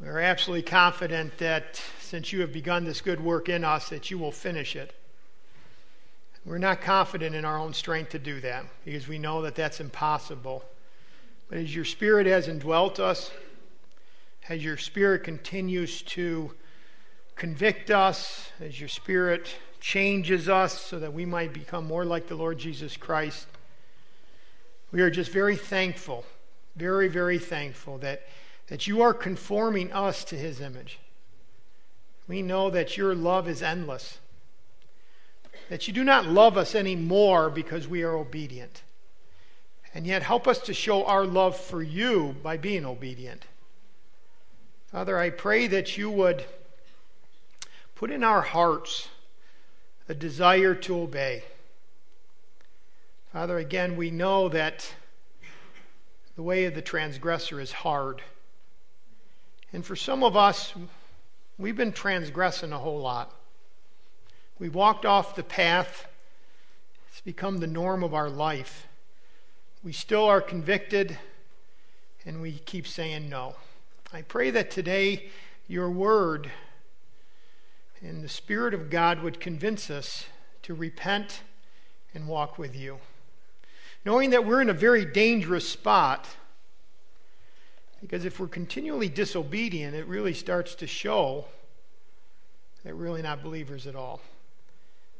We're absolutely confident that since you have begun this good work in us, that you will finish it. We're not confident in our own strength to do that because we know that that's impossible. But as your Spirit has indwelt us, as your Spirit continues to convict us, as your Spirit changes us so that we might become more like the Lord Jesus Christ, we are just very thankful, very, very thankful that that you are conforming us to his image. We know that your love is endless, that you do not love us anymore because we are obedient. And yet, help us to show our love for you by being obedient. Father, I pray that you would put in our hearts a desire to obey. Father, again, we know that the way of the transgressor is hard. And for some of us, we've been transgressing a whole lot. We walked off the path, it's become the norm of our life. We still are convicted, and we keep saying no. I pray that today your word and the Spirit of God would convince us to repent and walk with you. Knowing that we're in a very dangerous spot because if we're continually disobedient, it really starts to show that we're really not believers at all.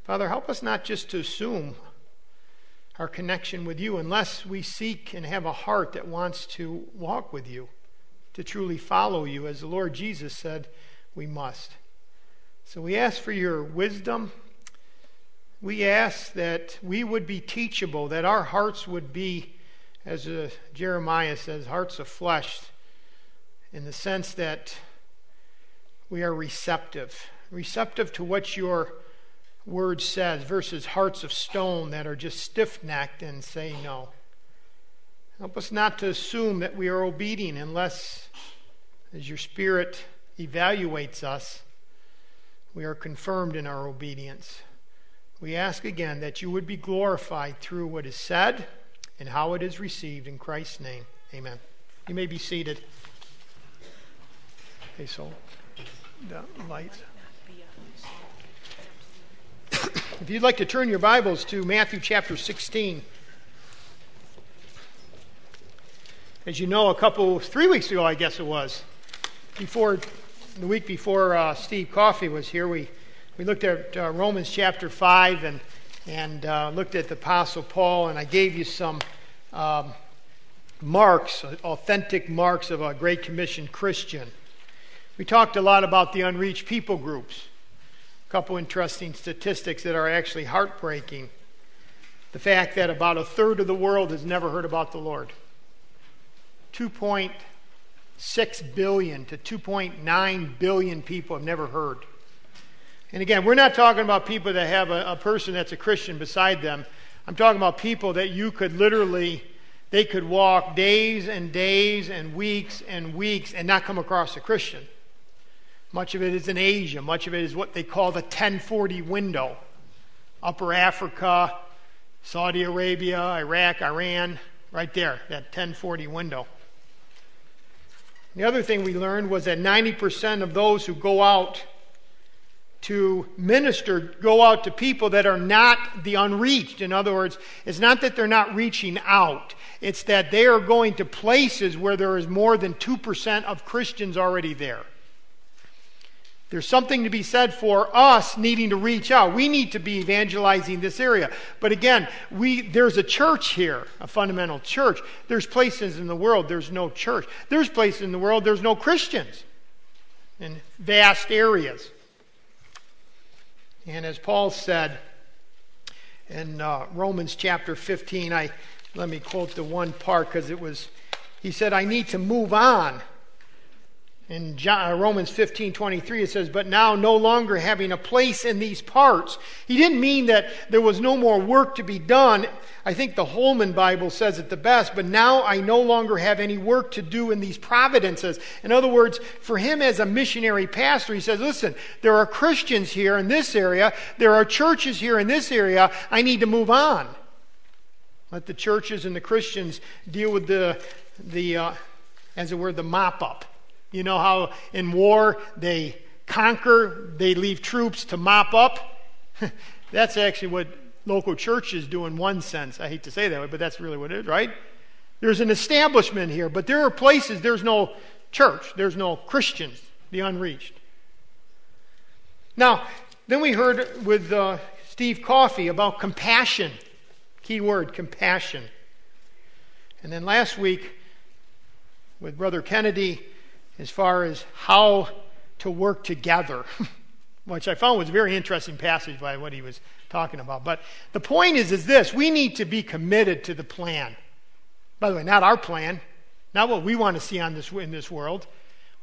Father, help us not just to assume our connection with you unless we seek and have a heart that wants to walk with you, to truly follow you, as the Lord Jesus said we must. So we ask for your wisdom. We ask that we would be teachable, that our hearts would be as uh, Jeremiah says, hearts of flesh, in the sense that we are receptive, receptive to what your word says, versus hearts of stone that are just stiff necked and say no. Help us not to assume that we are obedient unless, as your Spirit evaluates us, we are confirmed in our obedience. We ask again that you would be glorified through what is said and how it is received in Christ's name. Amen. You may be seated. Hey, so the light. if you'd like to turn your Bibles to Matthew chapter 16. As you know, a couple, three weeks ago, I guess it was, before the week before uh, Steve Coffey was here, we, we looked at uh, Romans chapter 5 and and uh, looked at the Apostle Paul, and I gave you some um, marks, authentic marks of a Great Commission Christian. We talked a lot about the unreached people groups. A couple interesting statistics that are actually heartbreaking. The fact that about a third of the world has never heard about the Lord. 2.6 billion to 2.9 billion people have never heard. And again, we're not talking about people that have a, a, person that's a Christian beside them. I'm talking about people that you could literally, they could walk days and days and weeks and weeks and not come across a Christian. Much of it is in Asia. Much of it is what they call the 1040 window. Upper Africa, Saudi Arabia, Iraq, Iran, right there, that 1040 window. The other thing we learned was that 90% of those who go out to minister go out to people that are not the unreached. In other words, it's not that they're not reaching out, it's that they are going to places where there is more than 2% of Christians already there. There's something to be said for us needing to reach out. We need to be evangelizing this area. But again, we, there's a church here, a fundamental church. There's places in the world there's no church. There's places in the world there's no Christians in vast areas. And as Paul said in uh, Romans chapter 15, I let me quote the one part because it was, he said, I need to move on in uh, Romans 15 23, it says, But now no longer having a place in these parts. He didn't mean that there was no more work to be done. I think the Holman Bible says it the best, but now I no longer have any work to do in these providences. In other words, for him as a missionary pastor, he says, Listen, there are Christians here in this area, there are churches here in this area. I need to move on. Let the churches and the Christians deal with the, the uh, as it were, the mop up You know how in war they conquer, they leave troops to mop up? that's actually what local churches do in one sense. I hate to say that way, but that's really what it is, right? There's an establishment here, but there are places there's no church, there's no Christians, the unreached. Now, then we heard with uh, Steve Coffey about compassion. Key word, compassion. And then last week with Brother Kennedy, as far as how to work together, which I found was a very interesting passage by what he was talking about. But the point is, is this we need to be committed to the plan. By the way, not our plan, not what we want to see on this, in this world,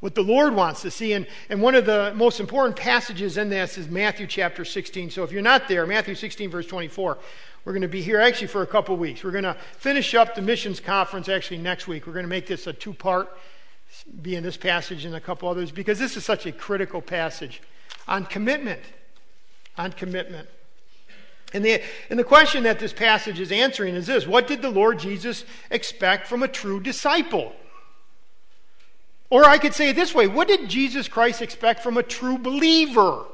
what the Lord wants to see. And, and one of the most important passages in this is Matthew chapter 16. So if you're not there, Matthew 16, verse 24, we're going to be here actually for a couple weeks. We're going to finish up the missions conference actually next week. We're going to make this a two part, be in this passage and a couple others, because this is such a critical passage on commitment. On commitment. And the, and the question that this passage is answering is this What did the Lord Jesus expect from a true disciple? Or I could say it this way What did Jesus Christ expect from a true believer?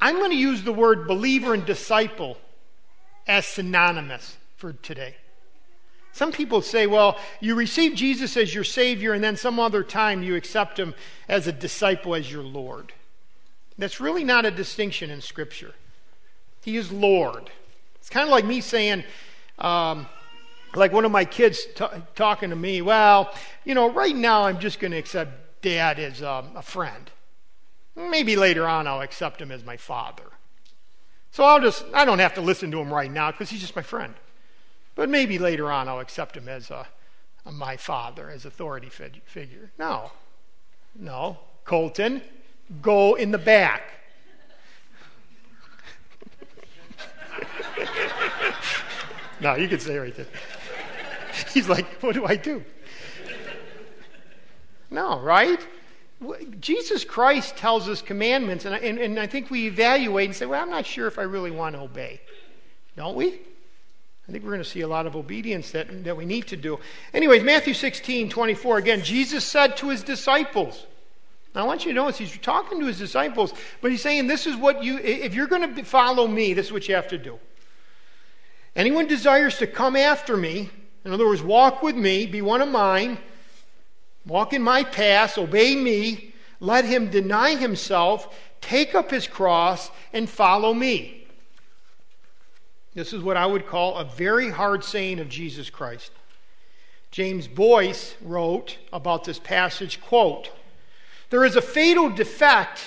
I'm going to use the word believer and disciple as synonymous for today. Some people say, well, you receive Jesus as your Savior, and then some other time you accept Him as a disciple, as your Lord. That's really not a distinction in Scripture. He is Lord. It's kind of like me saying, um, like one of my kids t- talking to me, well, you know, right now I'm just going to accept dad as um, a friend. Maybe later on I'll accept him as my father. So I'll just, I don't have to listen to him right now because he's just my friend. But maybe later on I'll accept him as a, a my father, as authority figure. No. No. Colton, go in the back. no, you can say right there. He's like, what do I do? No, right? Jesus Christ tells us commandments, and, and, and I think we evaluate and say, well, I'm not sure if I really want to obey. Don't we? I think we're going to see a lot of obedience that, that we need to do. Anyways, Matthew 16, 24, again, Jesus said to his disciples, now, I want you to notice he's talking to his disciples, but he's saying, This is what you, if you're going to follow me, this is what you have to do. Anyone desires to come after me, in other words, walk with me, be one of mine, walk in my path, obey me, let him deny himself, take up his cross, and follow me. This is what I would call a very hard saying of Jesus Christ. James Boice wrote about this passage, quote, there is a fatal defect,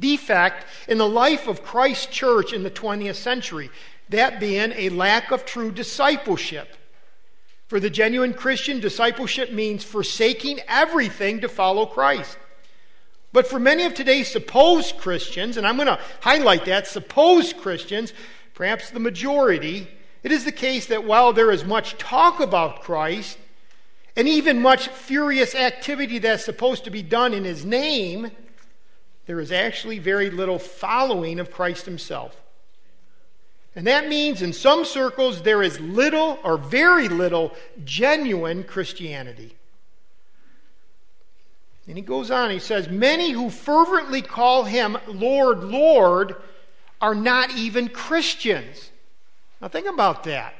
defect in the life of Christ's church in the 20th century, that being a lack of true discipleship. For the genuine Christian, discipleship means forsaking everything to follow Christ. But for many of today's supposed Christians, and I'm going to highlight that, supposed Christians, perhaps the majority, it is the case that while there is much talk about Christ, and even much furious activity that's supposed to be done in his name, there is actually very little following of Christ himself. And that means in some circles there is little or very little genuine Christianity. And he goes on, he says, Many who fervently call him Lord, Lord are not even Christians. Now think about that.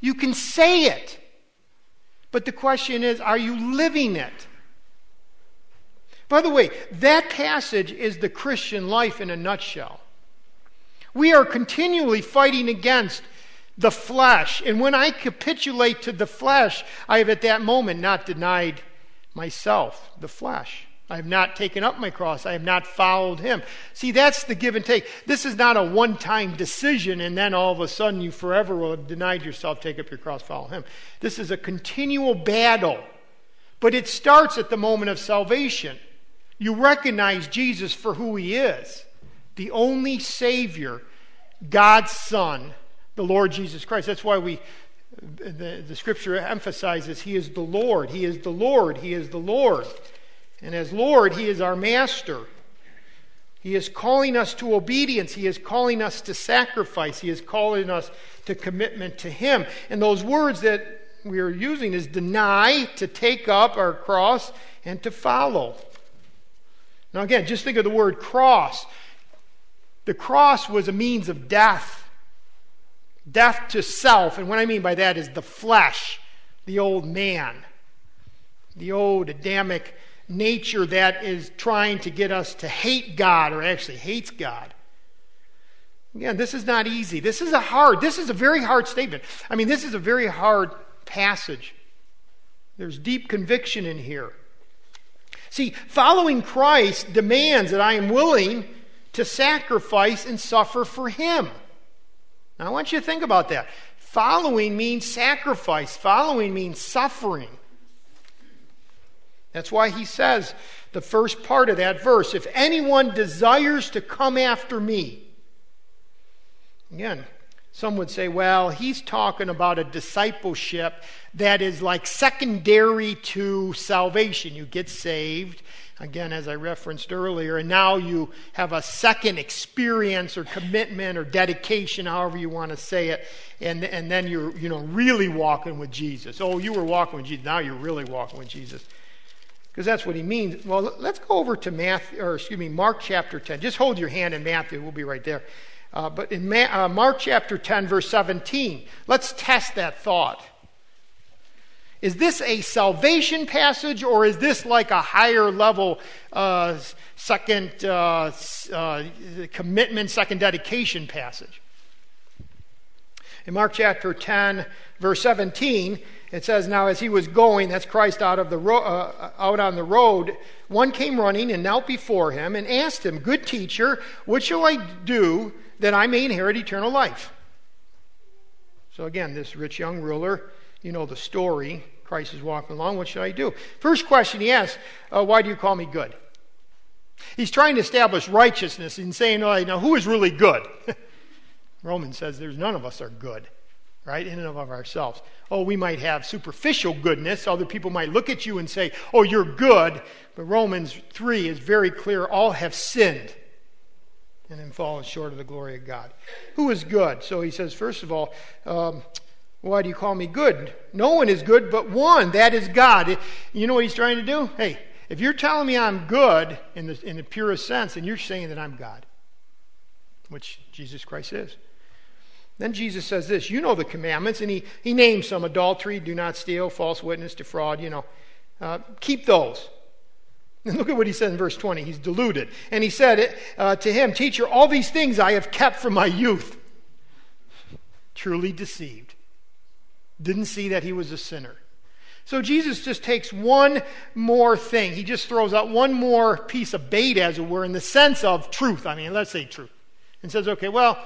You can say it, but the question is, are you living it? By the way, that passage is the Christian life in a nutshell. We are continually fighting against the flesh. And when I capitulate to the flesh, I have at that moment not denied myself, the flesh. I have not taken up my cross. I have not followed him. See, that's the give and take. This is not a one time decision and then all of a sudden you forever will have denied yourself, take up your cross, follow him. This is a continual battle. But it starts at the moment of salvation. You recognize Jesus for who he is the only Savior, God's Son, the Lord Jesus Christ. That's why we. The, the scripture emphasizes he is the Lord. He is the Lord. He is the Lord. And as Lord, He is our master. He is calling us to obedience. He is calling us to sacrifice. He is calling us to commitment to Him. And those words that we are using is deny, to take up our cross, and to follow. Now, again, just think of the word cross. The cross was a means of death, death to self. And what I mean by that is the flesh, the old man, the old Adamic nature that is trying to get us to hate God or actually hates God. Again, this is not easy. This is a hard, this is a very hard statement. I mean, this is a very hard passage. There's deep conviction in here. See, following Christ demands that I am willing to sacrifice and suffer for Him. Now, I want you to think about that. Following means sacrifice, following means suffering. That's why he says, the first part of that verse, if anyone desires to come after me. Again, some would say, well, he's talking about a discipleship that is like secondary to salvation. You get saved, again, as I referenced earlier, and now you have a second experience or commitment or dedication, however you want to say it, and, and then you're you know, really walking with Jesus. Oh, you were walking with Jesus, now you're really walking with Jesus. Because that's what he means. Well, let's go over to Matthew, or excuse me, Mark chapter 10. Just hold your hand in Matthew, we'll be right there. Uh, but in Ma- uh, Mark chapter 10, verse 17, let's test that thought. Is this a salvation passage or is this like a higher level uh, second uh, uh, commitment, second dedication passage? In Mark chapter 10, verse 17, it says, Now as he was going, that's Christ out, of the ro- uh, out on the road, one came running and knelt before him and asked him, Good teacher, what shall I do that I may inherit eternal life. So again, this rich young ruler, you know the story. Christ is walking along. What should I do? First question he asks, uh, Why do you call me good? He's trying to establish righteousness and saying, now who is really good? Romans says there's none of us are good, right? In and of ourselves. Oh, we might have superficial goodness. Other people might look at you and say, oh, you're good. But Romans 3 is very clear all have sinned and then fallen short of the glory of God. Who is good? So he says, first of all, um, why do you call me good? No one is good but one, that is God. You know what he's trying to do? Hey, if you're telling me I'm good in the, in the purest sense, then you're saying that I'm God, which Jesus Christ is. Then Jesus says this You know the commandments, and he, he names some adultery, do not steal, false witness, defraud, you know. Uh, keep those. And look at what he said in verse 20. He's deluded. And he said uh, to him, Teacher, all these things I have kept from my youth. Truly deceived. Didn't see that he was a sinner. So Jesus just takes one more thing. He just throws out one more piece of bait, as it were, in the sense of truth. I mean, let's say truth. And says, okay, well,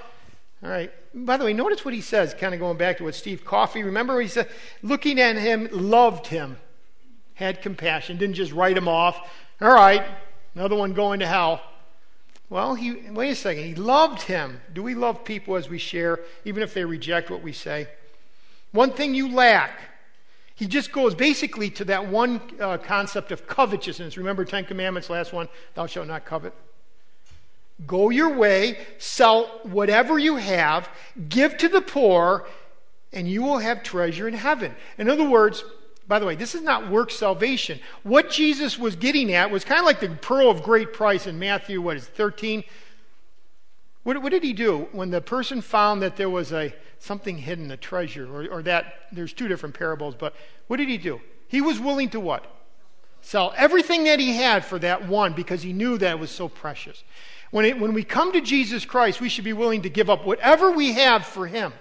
all right. By the way, notice what he says, kind of going back to what Steve Coffey, remember he said, looking at him, loved him, had compassion, didn't just write him off, all right, another one going to hell. Well, he, wait a second. He loved him. Do we love people as we share, even if they reject what we say? One thing you lack. He just goes basically to that one uh, concept of covetousness. Remember Ten Commandments, last one, thou shalt not covet. Go your way, sell whatever you have, give to the poor, and you will have treasure in heaven. In other words, by the way, this is not work salvation. What Jesus was getting at was kind of like the pearl of great price in Matthew, what is it, 13? What, what, did he do when the person found that there was a something hidden, a treasure, or, or that there's two different parables, but what did he do? He was willing to what? Sell everything that he had for that one because he knew that it was so precious. When, it, when we come to Jesus Christ, we should be willing to give up whatever we have for him.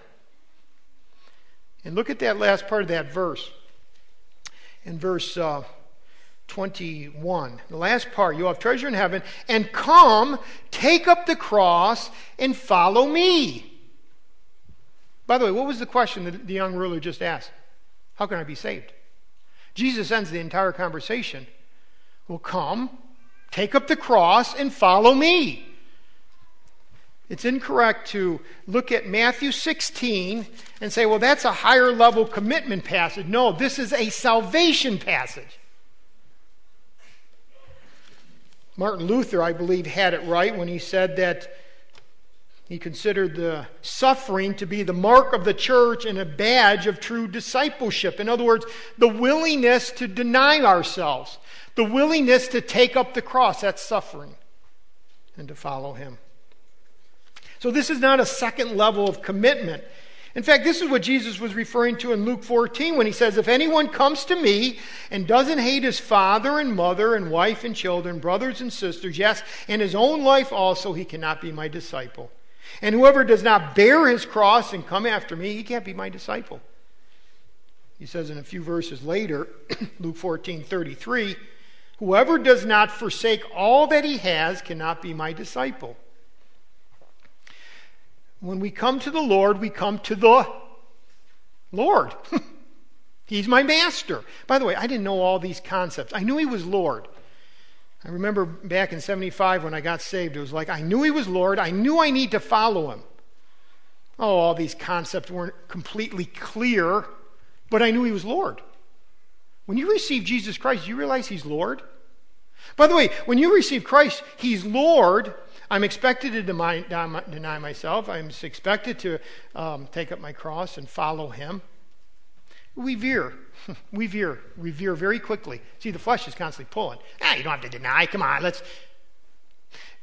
And look at that last part of that verse in verse uh, 21. The last part, you have treasure in heaven, and come, take up the cross, and follow me. By the way, what was the question that the young ruler just asked? How can I be saved? Jesus ends the entire conversation. Well, come, take up the cross, and follow me. It's incorrect to look at Matthew 16 and say, well, that's a higher level commitment passage. No, this is a salvation passage. Martin Luther, I believe, had it right when he said that He considered the suffering to be the mark of the church and a badge of true discipleship. In other words, the willingness to deny ourselves, the willingness to take up the cross, that's suffering, and to follow Him. So, this is not a second level of commitment. In fact, this is what Jesus was referring to in Luke 14 when he says, If anyone comes to me and doesn't hate his father and mother and wife and children, brothers and sisters, yes, and his own life also, he cannot be my disciple. And whoever does not bear his cross and come after me, he can't be my disciple. He says in a few verses later, Luke 14 33, Whoever does not forsake all that he has cannot be my disciple. When we come to the Lord, we come to the Lord. He's my master. By the way, I didn't know all these concepts. I knew he was Lord. I remember back in 75 when I got saved, it was like I knew he was Lord. I knew I need to follow him. Oh, all these concepts weren't completely clear, but I knew he was Lord. When you receive Jesus Christ, you realize he's Lord? By the way, when you receive Christ, he's Lord. I'm expected to deny, myself. I'm expected to um, take up my cross and follow him. We veer. we veer. We veer very quickly. See, the flesh is constantly pulling. Ah, you don't have to deny. Come on, let's.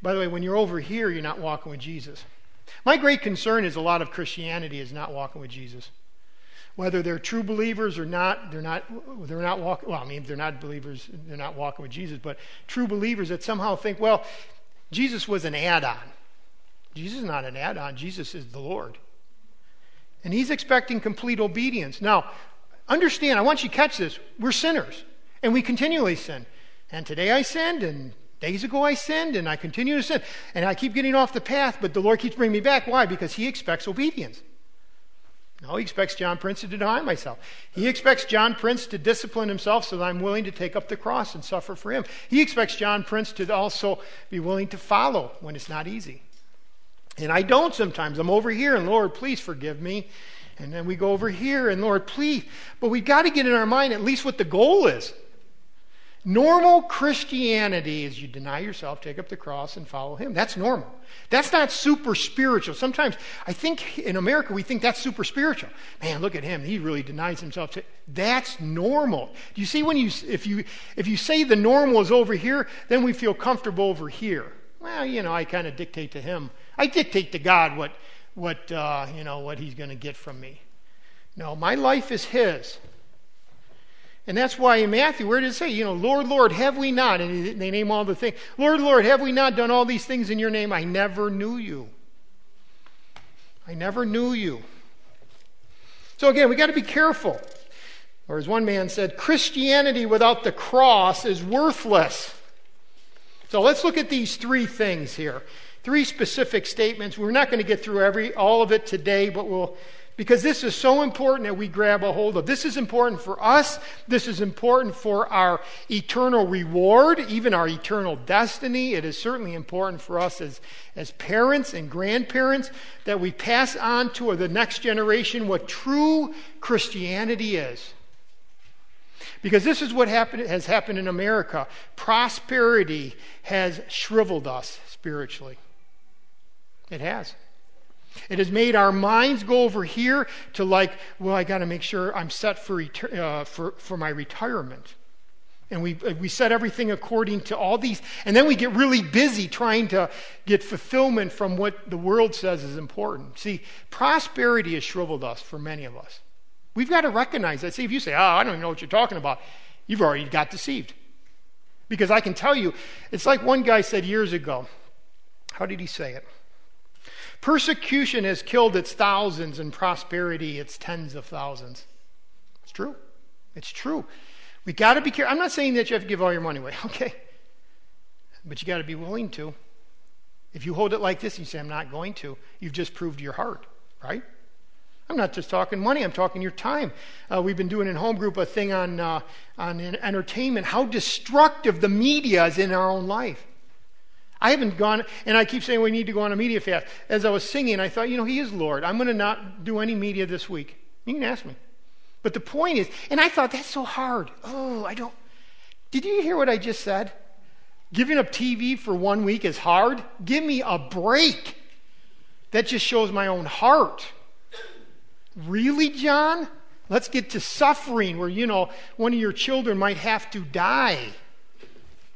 By the way, when you're over here, you're not walking with Jesus. My great concern is a lot of Christianity is not walking with Jesus. Whether they're true believers or not, they're not. They're not walking. Well, I mean, they're not believers. They're not walking with Jesus. But true believers that somehow think, well, Jesus was an add-on. Jesus is not an add-on. Jesus is the Lord. And he's expecting complete obedience. Now, Understand, I want you to catch this. We're sinners, and we continually sin. And today I sinned, and days ago I sinned, and I continue to sin. And I keep getting off the path, but the Lord keeps bringing me back. Why? Because He expects obedience. No, He expects John Prince to deny myself. He expects John Prince to discipline himself so that I'm willing to take up the cross and suffer for Him. He expects John Prince to also be willing to follow when it's not easy. And I don't sometimes. I'm over here, and Lord, please forgive me. And then we go over here, and Lord, please. But we've got to get in our mind at least what the goal is. Normal Christianity is you deny yourself, take up the cross, and follow Him. That's normal. That's not super spiritual. Sometimes I think in America we think that's super spiritual. Man, look at him. He really denies himself. That's normal. Do you see when you if you if you say the normal is over here, then we feel comfortable over here. Well, you know, I kind of dictate to Him. I dictate to God what what, uh, you know, what he's going to get from me. No, my life is his. And that's why in Matthew, where does it say, you know, Lord, Lord, have we not? And they name all the things. Lord, Lord, have we not done all these things in your name? I never knew you. I never knew you. So again, we got to be careful. Or as one man said, Christianity without the cross is worthless. So let's look at these three things here three specific statements. We're not going to get through every all of it today, but we'll because this is so important that we grab a hold of. This is important for us. This is important for our eternal reward, even our eternal destiny. It is certainly important for us as, as parents and grandparents that we pass on to the next generation what true Christianity is. Because this is what happened, has happened in America. Prosperity has shriveled us spiritually. It has. It has made our minds go over here to like, well, I got to make sure I'm set for, uh, for, for my retirement. And we, we set everything according to all these. And then we get really busy trying to get fulfillment from what the world says is important. See, prosperity has shriveled us for many of us. We've got to recognize that. See, if you say, oh, I don't even know what you're talking about, you've already got deceived. Because I can tell you, it's like one guy said years ago. How did he say it? Persecution has killed its thousands, and prosperity its tens of thousands. It's true. It's true. We got to be careful. I'm not saying that you have to give all your money away, okay? But you got to be willing to. If you hold it like this and you say, I'm not going to, you've just proved your heart, right? I'm not just talking money, I'm talking your time. Uh, we've been doing in home group a thing on, uh, on entertainment, how destructive the media is in our own life. I haven't gone, and I keep saying we need to go on a media fast. As I was singing, I thought, you know, He is Lord. I'm going to not do any media this week. You can ask me. But the point is, and I thought, that's so hard. Oh, I don't. Did you hear what I just said? Giving up TV for one week is hard? Give me a break. That just shows my own heart. Really, John? Let's get to suffering where, you know, one of your children might have to die.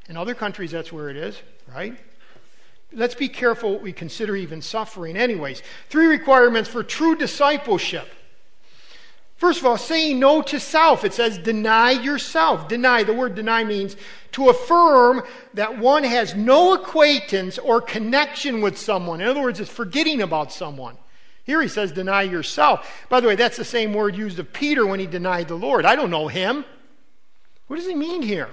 In other countries, that's where it is, right? Let's be careful what we consider even suffering, anyways. Three requirements for true discipleship. First of all, saying no to self. It says deny yourself. Deny. The word deny means to affirm that one has no acquaintance or connection with someone. In other words, it's forgetting about someone. Here he says deny yourself. By the way, that's the same word used of Peter when he denied the Lord. I don't know him. What does he mean here?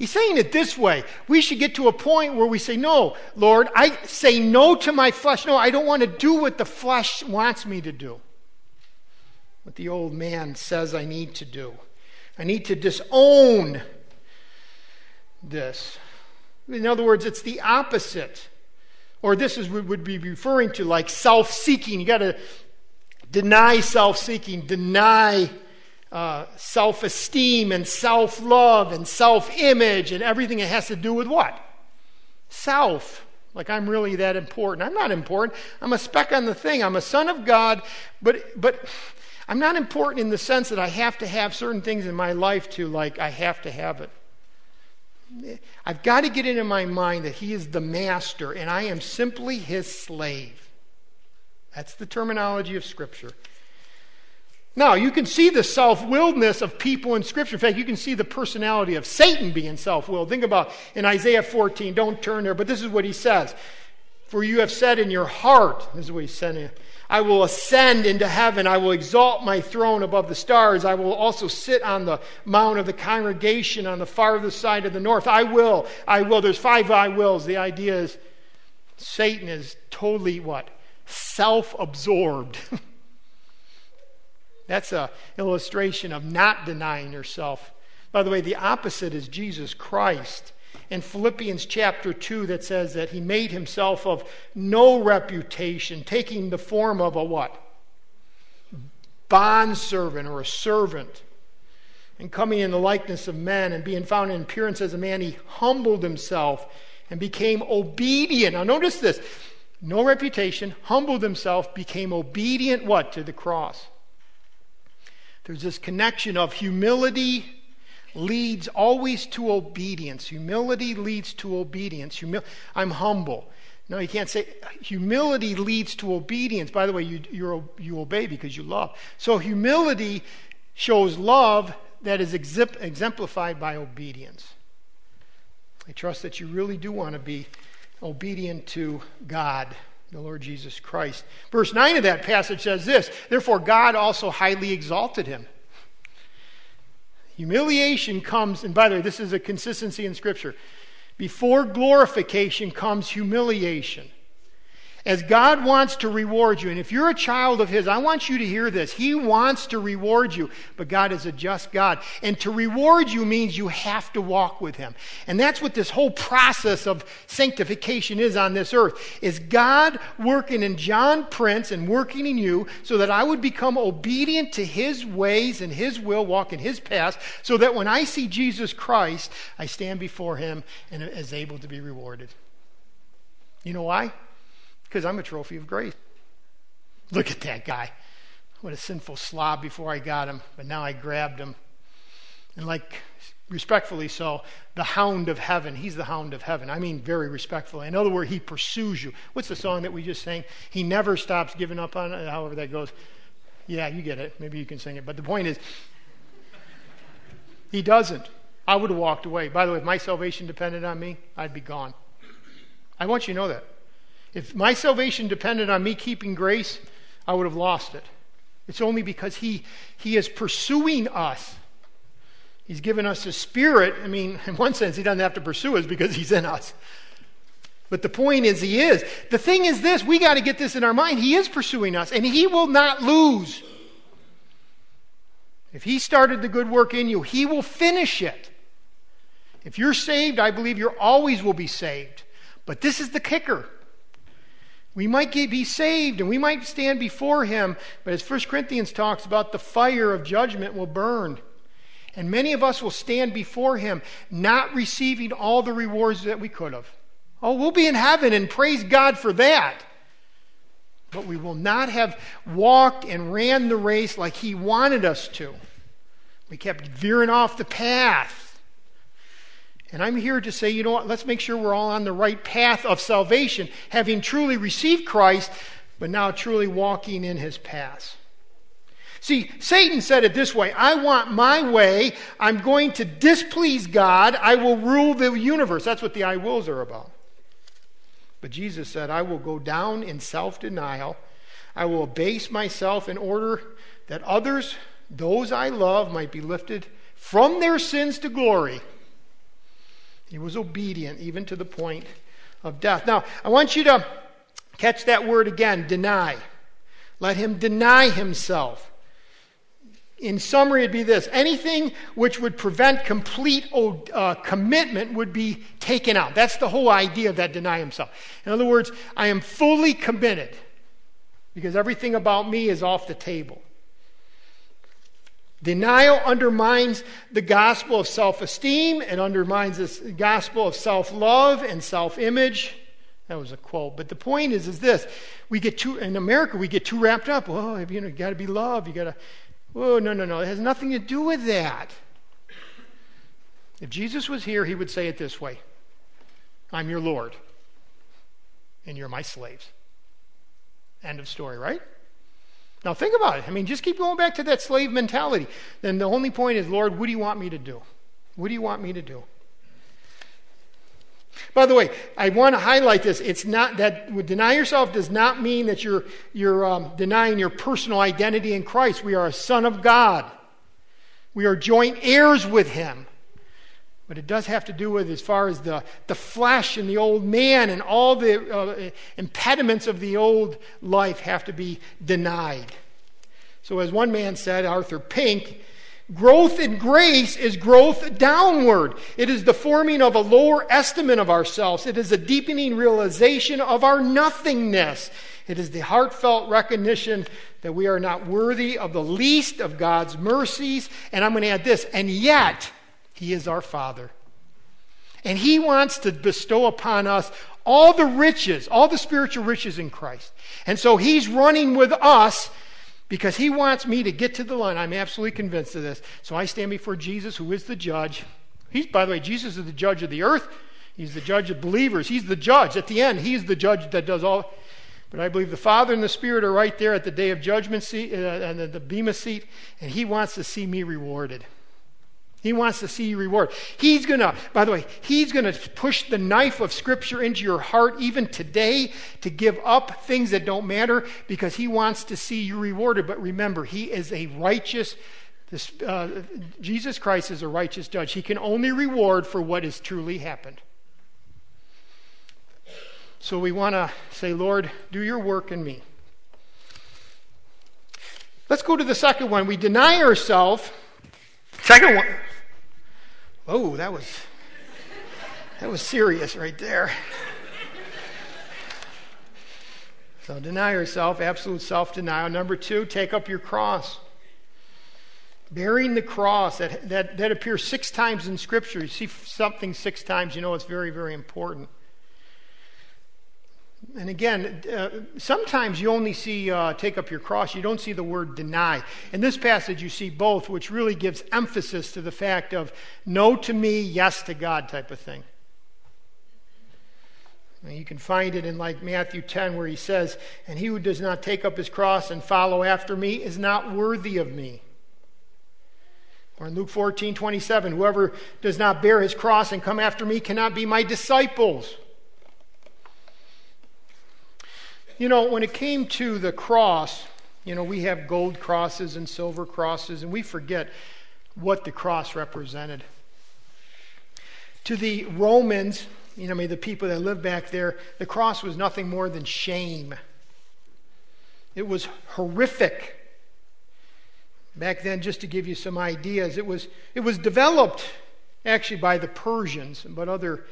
He's saying it this way. We should get to a point where we say, No, Lord, I say no to my flesh. No, I don't want to do what the flesh wants me to do what the old man says I need to do. I need to disown this. In other words, it's the opposite. Or this is what would be referring to like self-seeking. You got to deny self-seeking, deny uh, self-esteem and self-love and self-image and everything that has to do with what? Self. Like I'm really that important. I'm not important. I'm a speck on the thing. I'm a son of God, but but I'm not important in the sense that I have to have certain things in my life to, like, I have to have it. I've got to get into my mind that He is the master and I am simply His slave. That's the terminology of Scripture. Now, you can see the self willedness of people in Scripture. In fact, you can see the personality of Satan being self willed. Think about in Isaiah 14, don't turn there, but this is what he says. For you have said in your heart, this is what he said I will ascend into heaven. I will exalt my throne above the stars. I will also sit on the mount of the congregation on the farthest side of the north. I will. I will. There's five I wills. The idea is Satan is totally what? Self absorbed. That's an illustration of not denying yourself. By the way, the opposite is Jesus Christ in Philippians chapter 2 that says that he made himself of no reputation, taking the form of a what? Bondservant or a servant. And coming in the likeness of men and being found in appearance as a man, he humbled himself and became obedient. Now, notice this no reputation, humbled himself, became obedient what? To the cross. There's this connection of humility leads always to obedience. Humility leads to obedience. Humil- I'm humble. No, you can't say humility leads to obedience. By the way, you, you you obey because you love. So humility shows love that is exemplified by obedience. I trust that you really do want to be obedient to God, the Lord Jesus Christ. Verse 9 of that passage says this Therefore, God also highly exalted him Humiliation comes, and by the way, this is a consistency in Scripture. Before glorification comes humiliation as God wants to reward you. And if you're a child of His, I want you to hear this. He wants to reward you, but God is a just God. And to reward you means you have to walk with Him. And that's what this whole process of sanctification is on this earth. Is God working in John Prince and working in you so that I would become obedient to His ways and His will, walk in His path, so that when I see Jesus Christ, I stand before Him and is able to be rewarded. You know why? Because I'm a trophy of grace. Look at that guy. What a sinful slob before I got him, but now I grabbed him. And, like, respectfully so, the hound of heaven. He's the hound of heaven. I mean, very respectfully. In other words, he pursues you. What's the song that we just sang? He never stops giving up on it, however that goes. Yeah, you get it. Maybe you can sing it. But the point is, he doesn't. I would have walked away. By the way, if my salvation depended on me, I'd be gone. I want you to know that. If my salvation depended on me keeping grace, I would have lost it. It's only because he, he is pursuing us. He's given us a spirit. I mean, in one sense, he doesn't have to pursue us because he's in us. But the point is, he is. The thing is this we got to get this in our mind. He is pursuing us, and he will not lose. If he started the good work in you, he will finish it. If you're saved, I believe you always will be saved. But this is the kicker. We might get, be saved and we might stand before him, but as 1 Corinthians talks about, the fire of judgment will burn. And many of us will stand before him not receiving all the rewards that we could have. Oh, we'll be in heaven and praise God for that. but we will not have walked and ran the race like He wanted us to. We kept veering off the path. And I'm here to say, you know what, let's make sure we're all on the right path of salvation, having truly received Christ, but now truly walking in His path. See, Satan said it this way I want my way. I'm going to displease God. I will rule the universe. That's what the I wills are about. But Jesus said, I will go down in self denial. I will abase myself in order that others, those I love, might be lifted from their sins to glory. He was obedient even to the point of death. Now, I want you to catch that word again deny. Let him deny himself in summary, it'd be this anything which would prevent complete uh, commitment would be taken out. That's the whole idea of that deny himself. In other words, I am fully committed because everything about me is off the table. Denial undermines the gospel of self esteem, and undermines the gospel of self love and self image. That was a quote. But the point is, is this: we get too in America, we get too wrapped up. Oh, you know, you got to be loved. You got to Oh, no, no, no. It has nothing to do with that. If Jesus was here, he would say it this way I'm your Lord, and you're my slaves. End of story, right? Now think about it. I mean, just keep going back to that slave mentality. Then the only point is, Lord, what do you want me to do? What do you want me to do? By the way, I want to highlight this. It's not that deny yourself does not mean that you're, you're um, denying your personal identity in Christ. We are a son of God, we are joint heirs with Him. But it does have to do with as far as the, the flesh and the old man and all the uh, impediments of the old life have to be denied. So, as one man said, Arthur Pink, Growth in grace is growth downward. It is the forming of a lower estimate of ourselves. It is a deepening realization of our nothingness. It is the heartfelt recognition that we are not worthy of the least of God's mercies. And I'm going to add this, and yet, He is our Father. And He wants to bestow upon us all the riches, all the spiritual riches in Christ. And so He's running with us because he wants me to get to the line. I'm absolutely convinced of this. So I stand before Jesus, who is the judge. He's, by the way, Jesus is the judge of the earth. He's the judge of believers. He's the judge. At the end, he's the judge that does all. But I believe the Father and the Spirit are right there at the day of judgment seat, uh, and the, the Bema seat, and he wants to see me rewarded. He wants to see you reward. He's going to, by the way, he's going to push the knife of Scripture into your heart even today to give up things that don't matter because he wants to see you rewarded. But remember, he is a righteous, this, uh, Jesus Christ is a righteous judge. He can only reward for what has truly happened. So we want to say, Lord, do your work in me. Let's go to the second one. We deny ourselves. Second one. Oh, that was that was serious right there. So deny yourself, absolute self-denial. Number two, take up your cross. Bearing the cross, that, that, that appears six times in Scripture. You see something six times, you know it's very, very important. And again, uh, sometimes you only see uh, take up your cross, you don't see the word deny. In this passage, you see both, which really gives emphasis to the fact of no to me, yes to God type of thing. And you can find it in like Matthew 10, where he says, And he who does not take up his cross and follow after me is not worthy of me. Or in Luke 14, 27, whoever does not bear his cross and come after me cannot be my disciples. You know, when it came to the cross, you know, we have gold crosses and silver crosses, and we forget what the cross represented. To the Romans, you know, I mean, the people that lived back there, the cross was nothing more than shame. It was horrific. Back then, just to give you some ideas, it was, it was developed actually by the Persians, but other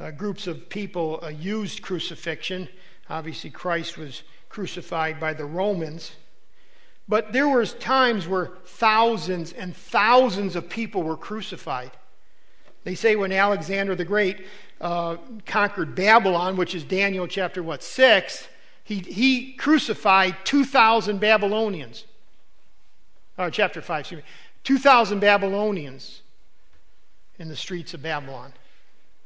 uh, groups of people uh, used crucifixion. Obviously, Christ was crucified by the Romans. But there was times where thousands and thousands of people were crucified. They say when Alexander the Great uh, conquered Babylon, which is Daniel chapter what six, He, he crucified 2,000 Babylonians. Or chapter 5, excuse me. 2,000 Babylonians in the streets of Babylon.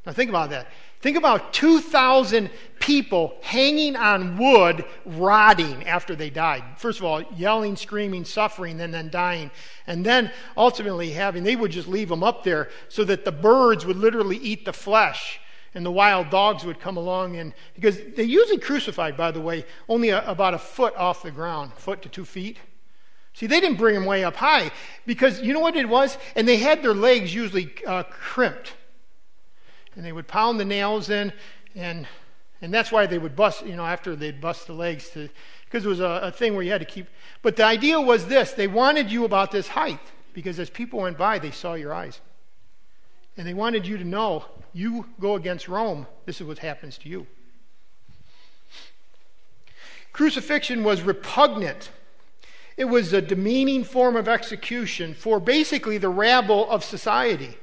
Now think about that. Think about 2,000 people hanging on wood, rotting after they died. First of all, yelling, screaming, suffering, and then dying. And then ultimately having, they would just leave them up there so that the birds would literally eat the flesh and the wild dogs would come along and because they usually crucified by the way only a, about a foot off the ground foot to two feet see they didn't bring them way up high because you know what it was and they had their legs usually uh, crimped and they would pound the nails in, and and that's why they would bust, you know, after they'd bust the legs to, because it was a, a thing where you had to keep. But the idea was this: they wanted you about this height because as people went by, they saw your eyes, and they wanted you to know you go against Rome. This is what happens to you. Crucifixion was repugnant. It was a demeaning form of execution for basically the rabble of society.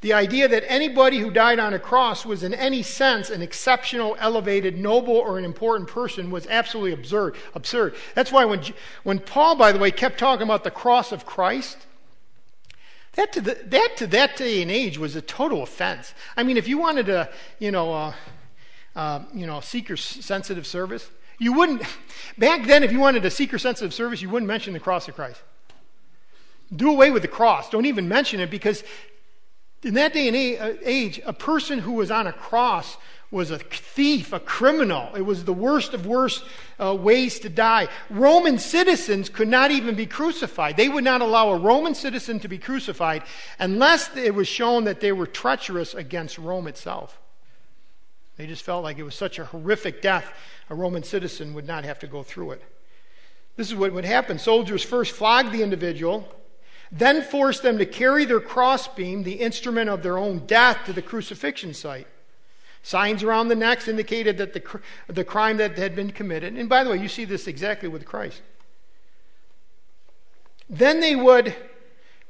The idea that anybody who died on a cross was, in any sense, an exceptional, elevated, noble, or an important person was absolutely absurd. Absurd. That's why when, when Paul, by the way, kept talking about the cross of Christ, that to, the, that to that day and age was a total offense. I mean, if you wanted to, you know, uh, uh, you know, seeker sensitive service, you wouldn't. Back then, if you wanted a seeker sensitive service, you wouldn't mention the cross of Christ. Do away with the cross. Don't even mention it because in that day and uh, age, a person who was on a cross was a thief, a criminal. It was the worst of worst uh, ways to die. Roman citizens could not even be crucified. They would not allow a Roman citizen to be crucified unless it was shown that they were treacherous against Rome itself. They just felt like it was such a horrific death, a Roman citizen would not have to go through it. This is what would happen. Soldiers first flogged the individual, then forced them to carry their crossbeam, the instrument of their own death, to the crucifixion site. Signs around the necks indicated that the, the crime that had been committed. And by the way, you see this exactly with Christ. Then they would,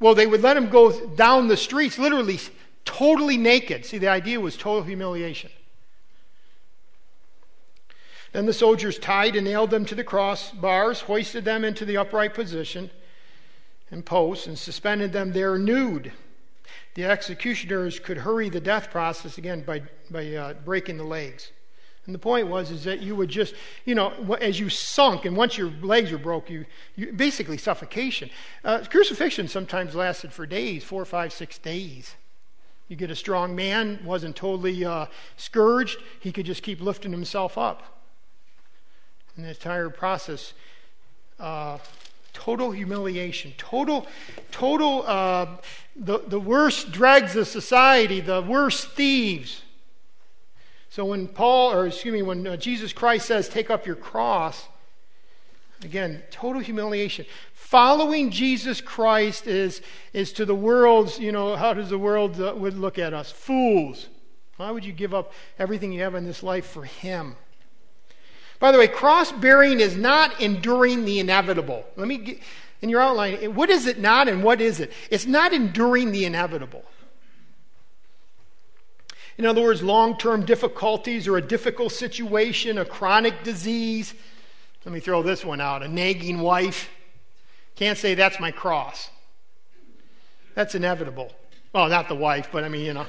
well, they would let him go down the streets, literally totally naked. See, the idea was total humiliation. Then the soldiers tied and nailed them to the crossbars, hoisted them into the upright position and posts and suspended them there nude. The executioners could hurry the death process again by, by uh, breaking the legs. And the point was is that you would just, you know, as you sunk, and once your legs were broke, you, you basically suffocation. Uh, crucifixion sometimes lasted for days, four, five, six days. You get a strong man, wasn't totally uh, scourged, he could just keep lifting himself up. And the entire process uh, total humiliation, total, total, uh, the, the worst dregs of society, the worst thieves. So when Paul, or excuse me, when uh, Jesus Christ says, take up your cross, again, total humiliation. Following Jesus Christ is, is to the world's, you know, how does the world uh, would look at us? Fools. Why would you give up everything you have in this life for Him? By the way, cross bearing is not enduring the inevitable. Let me get, in your outline, what is it not and what is it? It's not enduring the inevitable. In other words, long term difficulties or a difficult situation, a chronic disease. Let me throw this one out a nagging wife. Can't say that's my cross. That's inevitable. Well, not the wife, but I mean, you know.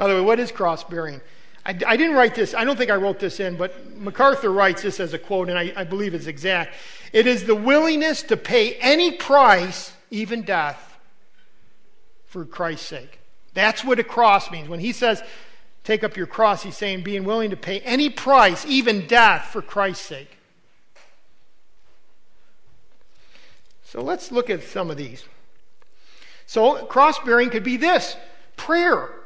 By the way, what is cross bearing? I, I, didn't write this, I don't think I wrote this in, but MacArthur writes this as a quote, and I, I believe it's exact. It is the willingness to pay any price, even death, for Christ's sake. That's what a cross means. When he says, take up your cross, he's saying being willing to pay any price, even death, for Christ's sake. So let's look at some of these. So, cross bearing could be this prayer.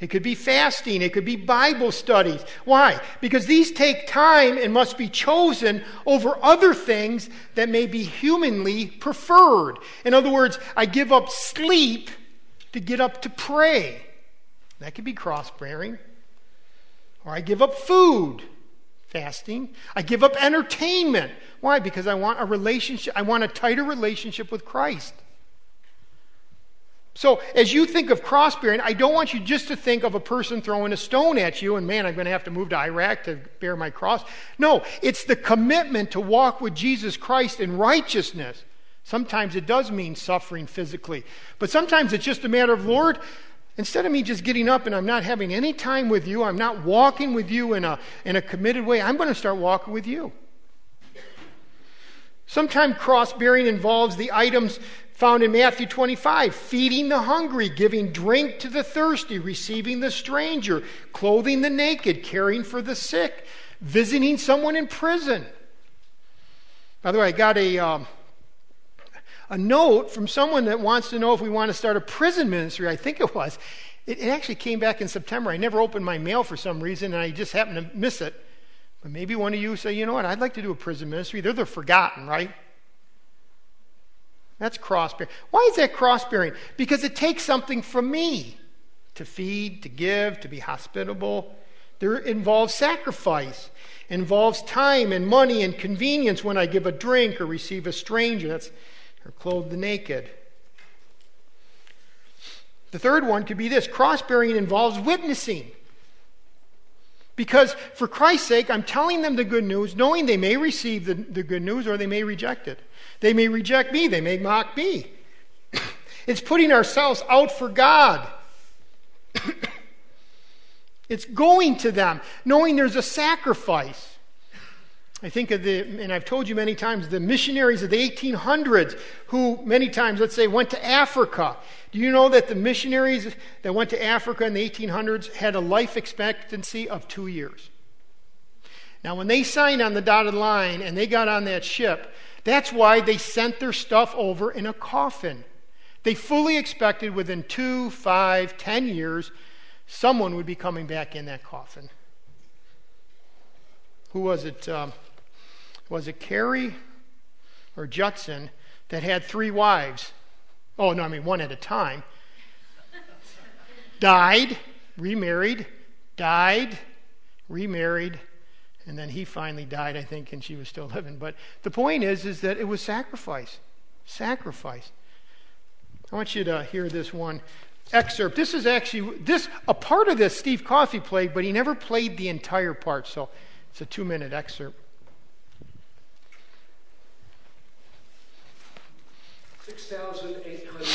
It could be fasting. It could be Bible studies. Why? Because these take time and must be chosen over other things that may be humanly preferred. In other words, I give up sleep to get up to pray. That could be cross bearing. Or I give up food, fasting. I give up entertainment. Why? Because I want a relationship, I want a tighter relationship with Christ. So, as you think of cross bearing, I don't want you just to think of a person throwing a stone at you and, man, I'm going to have to move to Iraq to bear my cross. No, it's the commitment to walk with Jesus Christ in righteousness. Sometimes it does mean suffering physically, but sometimes it's just a matter of, Lord, instead of me just getting up and I'm not having any time with you, I'm not walking with you in a, in a committed way, I'm going to start walking with you. Sometimes cross bearing involves the items found in Matthew 25 feeding the hungry, giving drink to the thirsty, receiving the stranger, clothing the naked, caring for the sick, visiting someone in prison. By the way, I got a, um, a note from someone that wants to know if we want to start a prison ministry. I think it was. It, it actually came back in September. I never opened my mail for some reason, and I just happened to miss it. But maybe one of you say, you know what, I'd like to do a prison ministry. They're the forgotten, right? That's cross bearing. Why is that cross bearing? Because it takes something from me to feed, to give, to be hospitable. There involves sacrifice, it involves time and money and convenience when I give a drink or receive a stranger. That's or clothe the naked. The third one could be this cross bearing involves witnessing. Because for Christ's sake, I'm telling them the good news, knowing they may receive the, the good news or they may reject it. They may reject me, they may mock me. it's putting ourselves out for God. it's going to them, knowing there's a sacrifice. I think of the, and I've told you many times, the missionaries of the 1800s who, many times, let's say, went to Africa. Do you know that the missionaries that went to Africa in the 1800s had a life expectancy of two years? Now, when they signed on the dotted line and they got on that ship, that's why they sent their stuff over in a coffin. They fully expected within two, five, ten years, someone would be coming back in that coffin. Who was it? Um, was it Carey or Judson that had three wives? Oh, no, I mean one at a time. died, remarried, died, remarried, and then he finally died, I think, and she was still living. But the point is, is that it was sacrifice. Sacrifice. I want you to hear this one excerpt. This is actually this a part of this Steve Coffey played, but he never played the entire part. So it's a two-minute excerpt. Six thousand eight hundred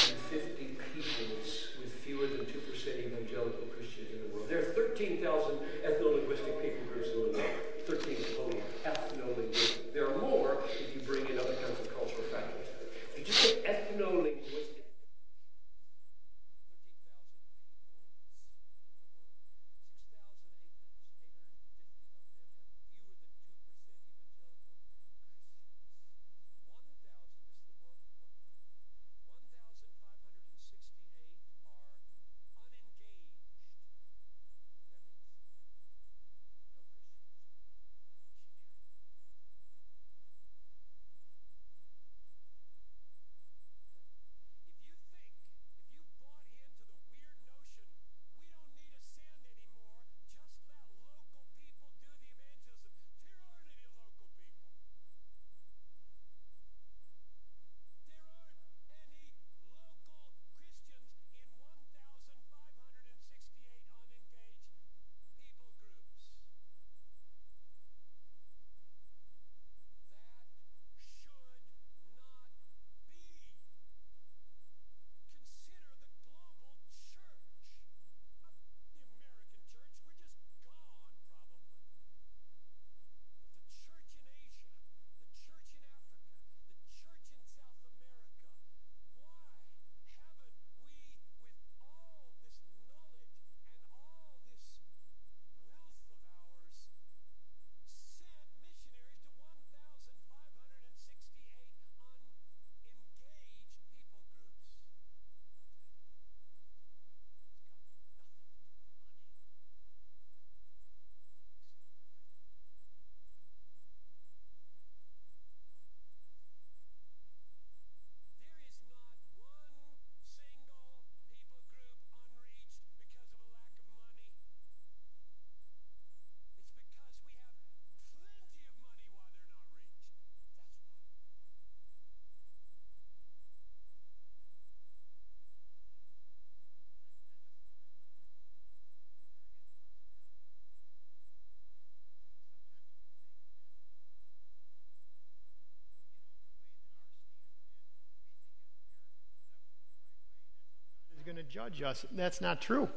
judge us. That's not true.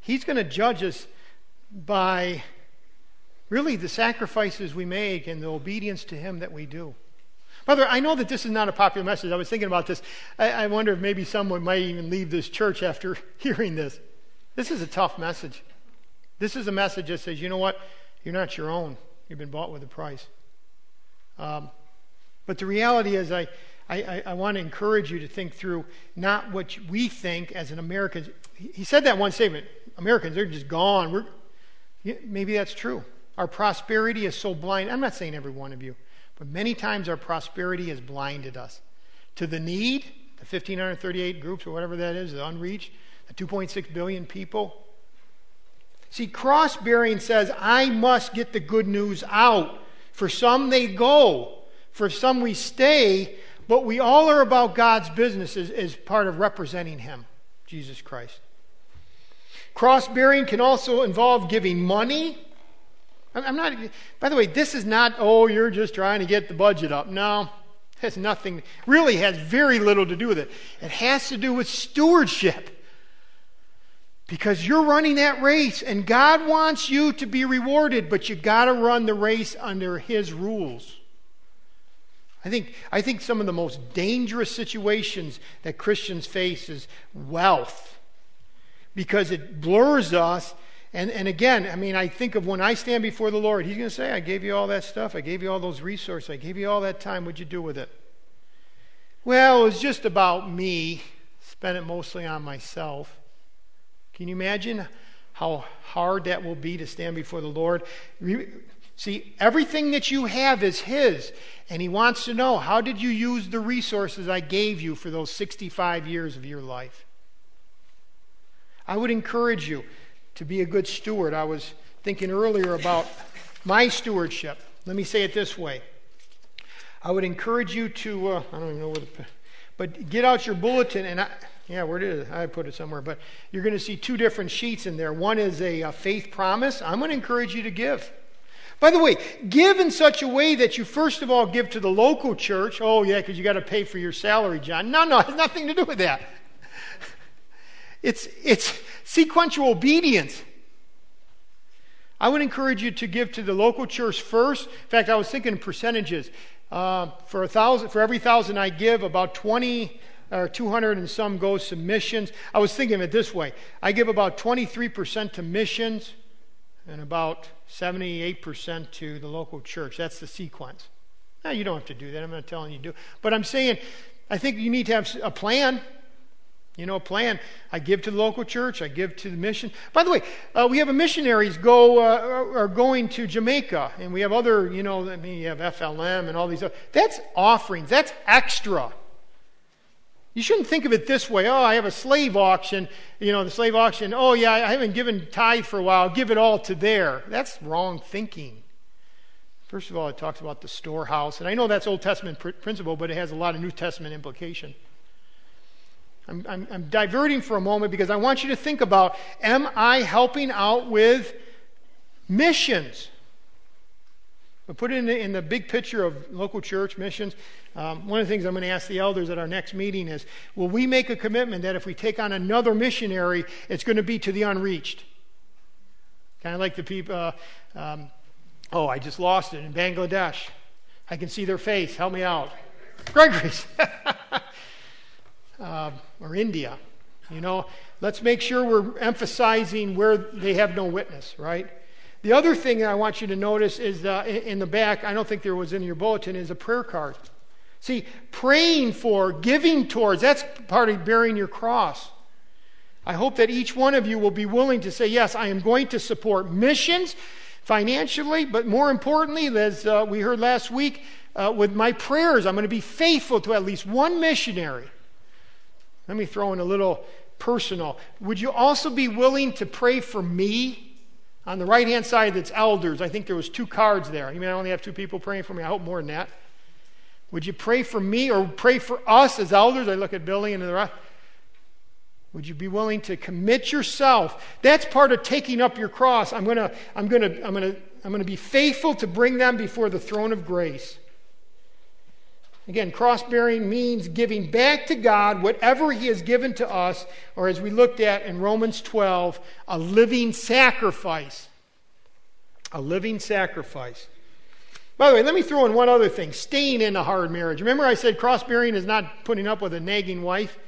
He's going to judge us by really the sacrifices we make and the obedience to Him that we do. Way, I know that this is not a popular message. I was thinking about this. I, I wonder if maybe someone might even leave this church after hearing this. This is a tough message. This is a message that says, you know what? You're not your own. You've been bought with a price. Um, but the reality is, I, I, I, want to encourage you to think through not what we think as an American. He said that one statement Americans, they're just gone. We're, maybe that's true. Our prosperity is so blind. I'm not saying every one of you, but many times our prosperity has blinded us to the need, the 1,538 groups or whatever that is, the unreached, the 2.6 billion people. See, cross bearing says, I must get the good news out. For some, they go. For some, we stay. But we all are about God's business as, as part of representing Him, Jesus Christ. Cross bearing can also involve giving money. I'm not, by the way, this is not, oh, you're just trying to get the budget up. No, it has nothing, really has very little to do with it. It has to do with stewardship. Because you're running that race and God wants you to be rewarded, but you got to run the race under His rules. I think, I think some of the most dangerous situations that Christians face is wealth because it blurs us. And, and again, I mean, I think of when I stand before the Lord, He's going to say, I gave you all that stuff. I gave you all those resources. I gave you all that time. What'd you do with it? Well, it was just about me. Spent it mostly on myself. Can you imagine how hard that will be to stand before the Lord? See, everything that you have is His, and He wants to know how did you use the resources I gave you for those 65 years of your life? I would encourage you to be a good steward. I was thinking earlier about my stewardship. Let me say it this way I would encourage you to, uh, I don't even know where to, but get out your bulletin and I, yeah, where did? I put it somewhere. But you're going to see two different sheets in there. One is a, a faith promise. I'm going to encourage you to give. By the way, give in such a way that you first of all give to the local church. Oh, yeah, because you got to pay for your salary, John. No, no, it has nothing to do with that. It's, it's sequential obedience. I would encourage you to give to the local church first. In fact, I was thinking percentages. Uh, for a thousand, for every thousand I give, about 20 or 200 and some goes to missions. I was thinking of it this way I give about 23% to missions and about 78% to the local church. That's the sequence. Now, you don't have to do that. I'm not telling you to do. But I'm saying, I think you need to have a plan. You know, a plan. I give to the local church. I give to the mission. By the way, uh, we have a missionaries go uh, are going to Jamaica, and we have other. You know, I mean, you have FLM and all these. Other, that's offerings. That's extra. You shouldn't think of it this way. Oh, I have a slave auction. You know, the slave auction. Oh, yeah, I haven't given tithe for a while. Give it all to there. That's wrong thinking. First of all, it talks about the storehouse. And I know that's Old Testament pr- principle, but it has a lot of New Testament implication. I'm, I'm, I'm diverting for a moment because I want you to think about am I helping out with missions? Put it in the, in the big picture of local church missions. Um, one of the things I'm going to ask the elders at our next meeting is will we make a commitment that if we take on another missionary, it's going to be to the unreached? Kind of like the people, uh, um, oh, I just lost it in Bangladesh. I can see their face. Help me out. Gregory's. uh, or India. You know, let's make sure we're emphasizing where they have no witness, right? The other thing I want you to notice is uh, in the back, I don't think there was in your bulletin, is a prayer card. See, praying for, giving towards, that's part of bearing your cross. I hope that each one of you will be willing to say, Yes, I am going to support missions financially, but more importantly, as uh, we heard last week, uh, with my prayers, I'm going to be faithful to at least one missionary. Let me throw in a little personal. Would you also be willing to pray for me? On the right hand side, that's elders. I think there was two cards there. You mean I only have two people praying for me? I hope more than that. Would you pray for me or pray for us as elders? I look at Billy and the rest. Would you be willing to commit yourself? That's part of taking up your cross. I'm going to I'm going to I'm going to I'm going to be faithful to bring them before the throne of grace. Again, cross bearing means giving back to God whatever He has given to us, or as we looked at in Romans 12, a living sacrifice. A living sacrifice. By the way, let me throw in one other thing staying in a hard marriage. Remember, I said cross bearing is not putting up with a nagging wife?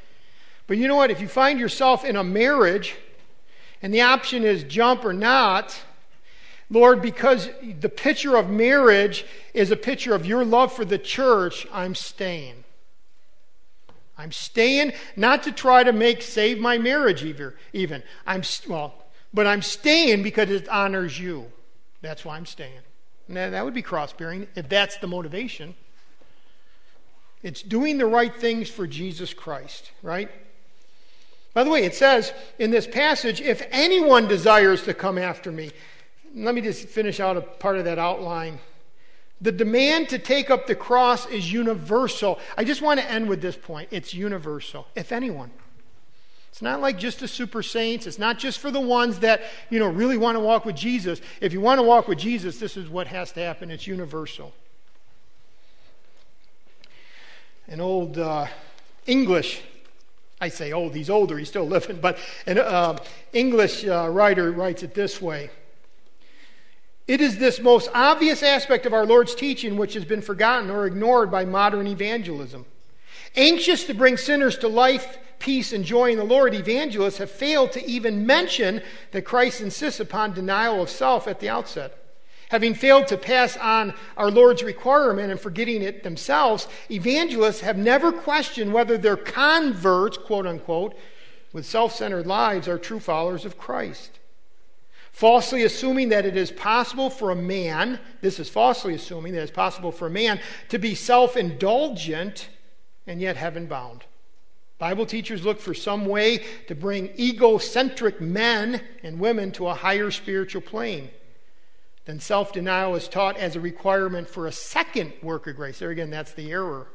But you know what? If you find yourself in a marriage and the option is jump or not, Lord, because the picture of marriage is a picture of your love for the church, I'm staying. I'm staying not to try to make save my marriage even. I'm well, but I'm staying because it honors you. That's why I'm staying. Now, that would be cross bearing if that's the motivation. It's doing the right things for Jesus Christ, right? By the way, it says in this passage, if anyone desires to come after me, let me just finish out a part of that outline. The demand to take up the cross is universal. I just want to end with this point. It's universal, if anyone. It's not like just the super saints. It's not just for the ones that, you know, really want to walk with Jesus. If you want to walk with Jesus, this is what has to happen. It's universal. An old uh, English, I say old, he's older, he's still living, but an uh, English uh, writer writes it this way. It is this most obvious aspect of our Lord's teaching which has been forgotten or ignored by modern evangelism. Anxious to bring sinners to life, peace, and joy in the Lord, evangelists have failed to even mention that Christ insists upon denial of self at the outset. Having failed to pass on our Lord's requirement and forgetting it themselves, evangelists have never questioned whether their converts, quote unquote, with self centered lives are true followers of Christ. Falsely assuming that it is possible for a man, this is falsely assuming that it's possible for a man to be self indulgent and yet heaven bound. Bible teachers look for some way to bring egocentric men and women to a higher spiritual plane. Then self denial is taught as a requirement for a second work of grace. There again, that's the error.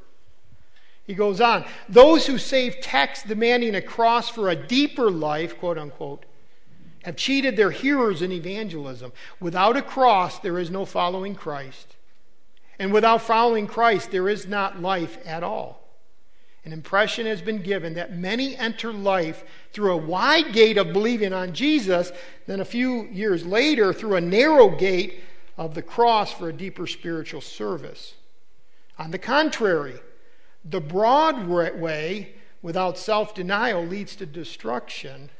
He goes on those who save texts demanding a cross for a deeper life, quote unquote, have cheated their hearers in evangelism. Without a cross, there is no following Christ. And without following Christ, there is not life at all. An impression has been given that many enter life through a wide gate of believing on Jesus, then a few years later through a narrow gate of the cross for a deeper spiritual service. On the contrary, the broad way without self denial leads to destruction.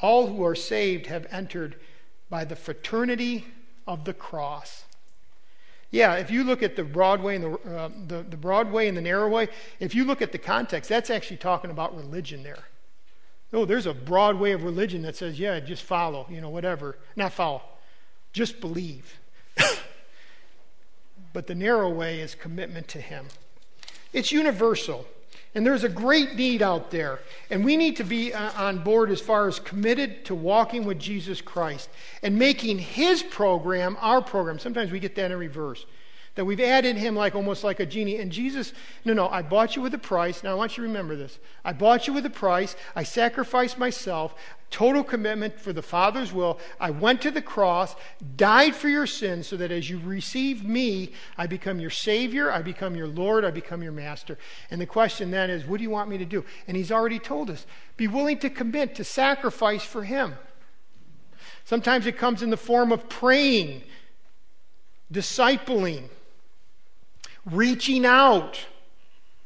All who are saved have entered by the fraternity of the cross. Yeah, if you look at the Broadway and the, uh, the, the Broadway and the narrow way, if you look at the context, that's actually talking about religion there. Oh, there's a broad way of religion that says, yeah, just follow, you know, whatever. Not follow, just believe. but the narrow way is commitment to Him. It's universal. And there's a great need out there. And we need to be uh, on board as far as committed to walking with Jesus Christ and making his program our program. Sometimes we get that in reverse that we've added him like almost like a genie. And Jesus, no, no, I bought you with a price. Now I want you to remember this. I bought you with a price. I sacrificed myself, total commitment for the Father's will. I went to the cross, died for your sins, so that as you receive me, I become your Savior, I become your Lord, I become your Master. And the question then is, what do you want me to do? And he's already told us be willing to commit to sacrifice for him. Sometimes it comes in the form of praying, discipling reaching out,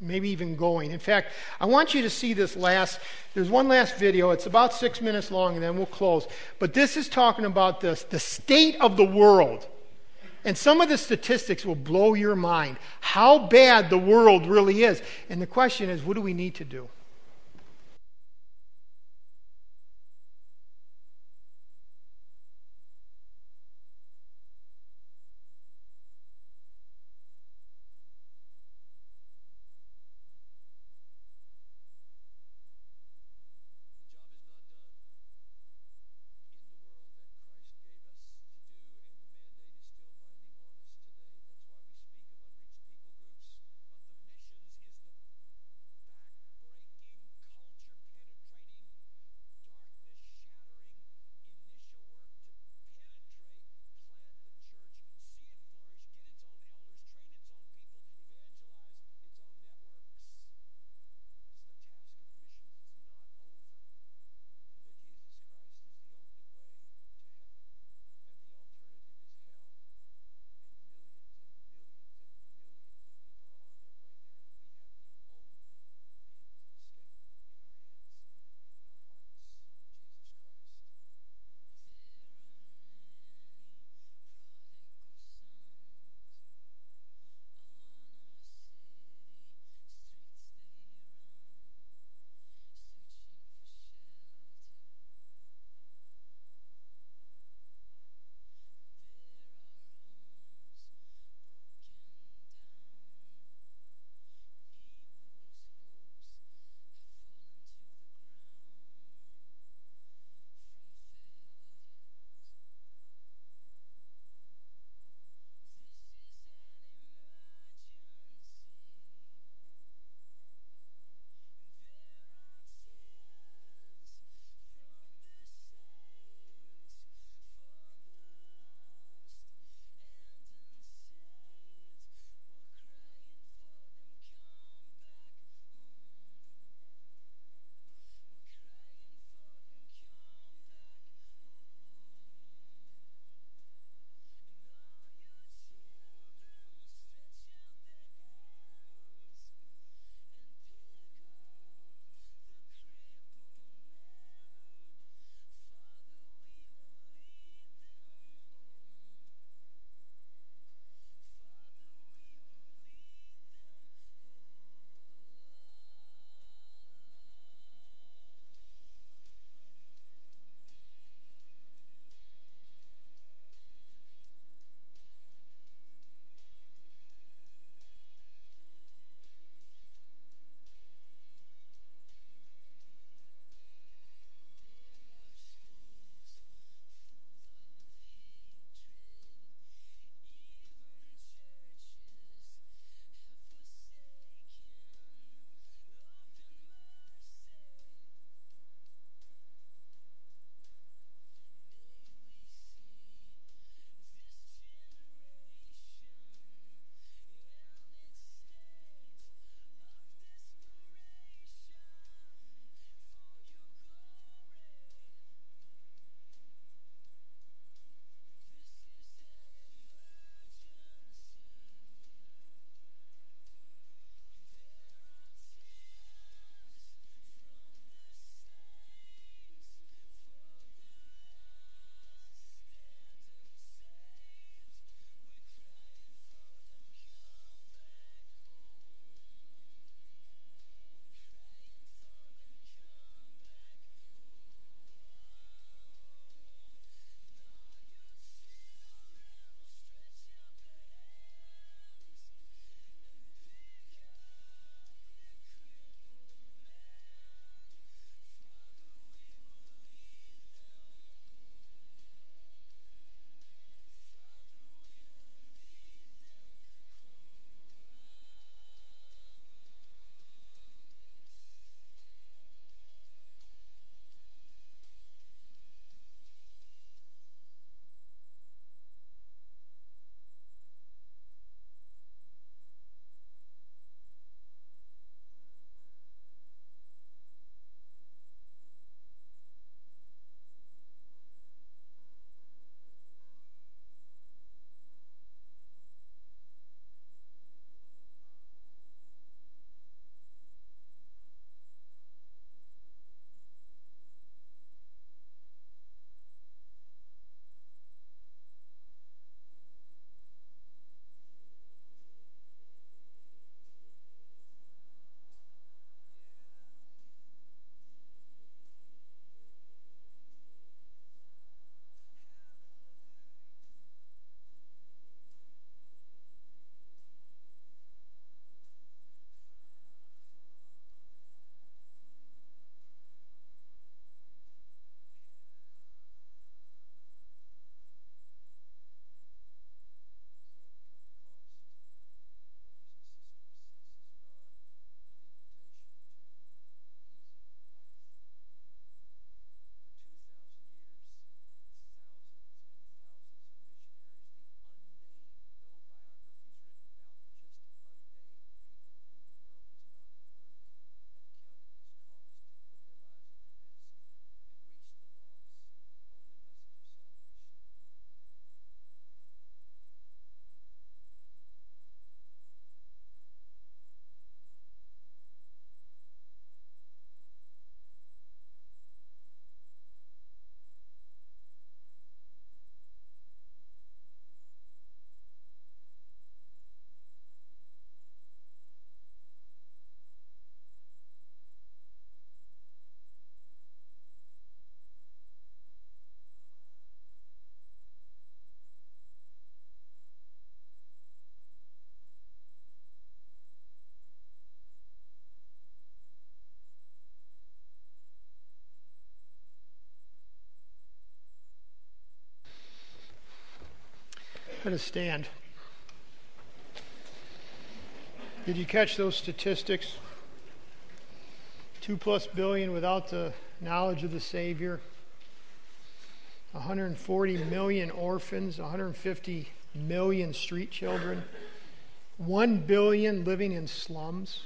maybe even going. In fact, I want you to see this last, there's one last video. It's about six minutes long, and then we'll close. But this is talking about this, the state of the world. And some of the statistics will blow your mind how bad the world really is. And the question is, what do we need to do? Let us stand. Did you catch those statistics? Two plus billion without the knowledge of the Savior. 140 million orphans, 150 million street children, 1 billion living in slums,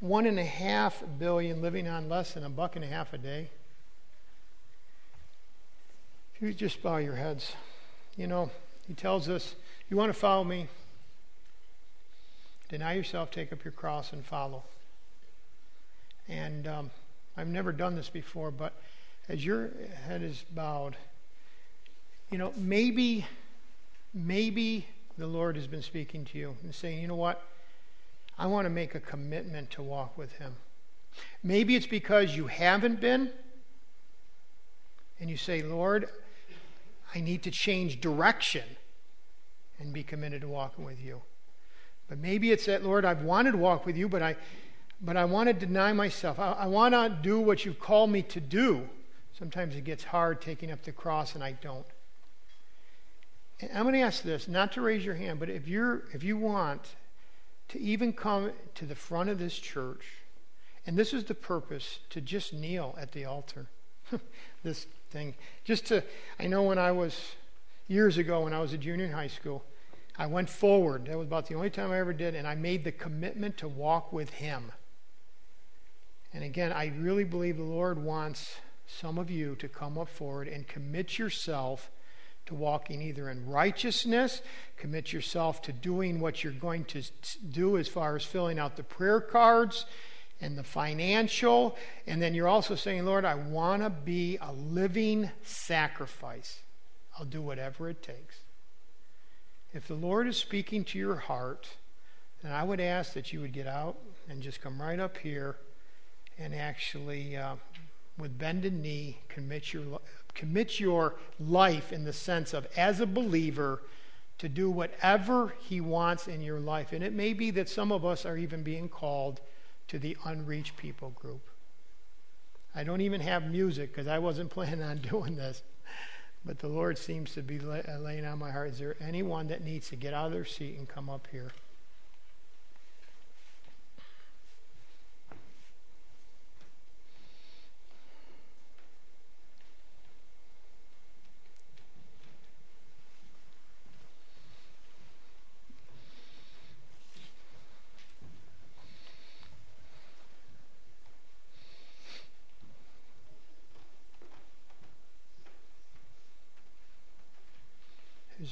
one and a half billion living on less than a buck and a half a day. If you just bow your heads. You know, he tells us, You want to follow me? Deny yourself, take up your cross, and follow. And um, I've never done this before, but as your head is bowed, you know, maybe, maybe the Lord has been speaking to you and saying, you know what? I want to make a commitment to walk with Him. Maybe it's because you haven't been, and you say, Lord, I need to change direction and be committed to walking with you. But maybe it's that, Lord, I've wanted to walk with you, but I, but I want to deny myself. I, I want to do what you've called me to do. Sometimes it gets hard taking up the cross, and I don't. And I'm going to ask this, not to raise your hand, but if you're if you want to even come to the front of this church, and this is the purpose to just kneel at the altar. this thing. Just to, I know when I was, years ago, when I was a junior in high school, I went forward. That was about the only time I ever did, and I made the commitment to walk with Him. And again, I really believe the Lord wants some of you to come up forward and commit yourself to walking either in righteousness, commit yourself to doing what you're going to do as far as filling out the prayer cards, and the financial. And then you're also saying, Lord, I want to be a living sacrifice. I'll do whatever it takes. If the Lord is speaking to your heart, then I would ask that you would get out and just come right up here and actually, uh, with bended knee, commit your, commit your life in the sense of, as a believer, to do whatever He wants in your life. And it may be that some of us are even being called to the unreached people group. I don't even have music because I wasn't planning on doing this. But the Lord seems to be laying on my heart. Is there anyone that needs to get out of their seat and come up here?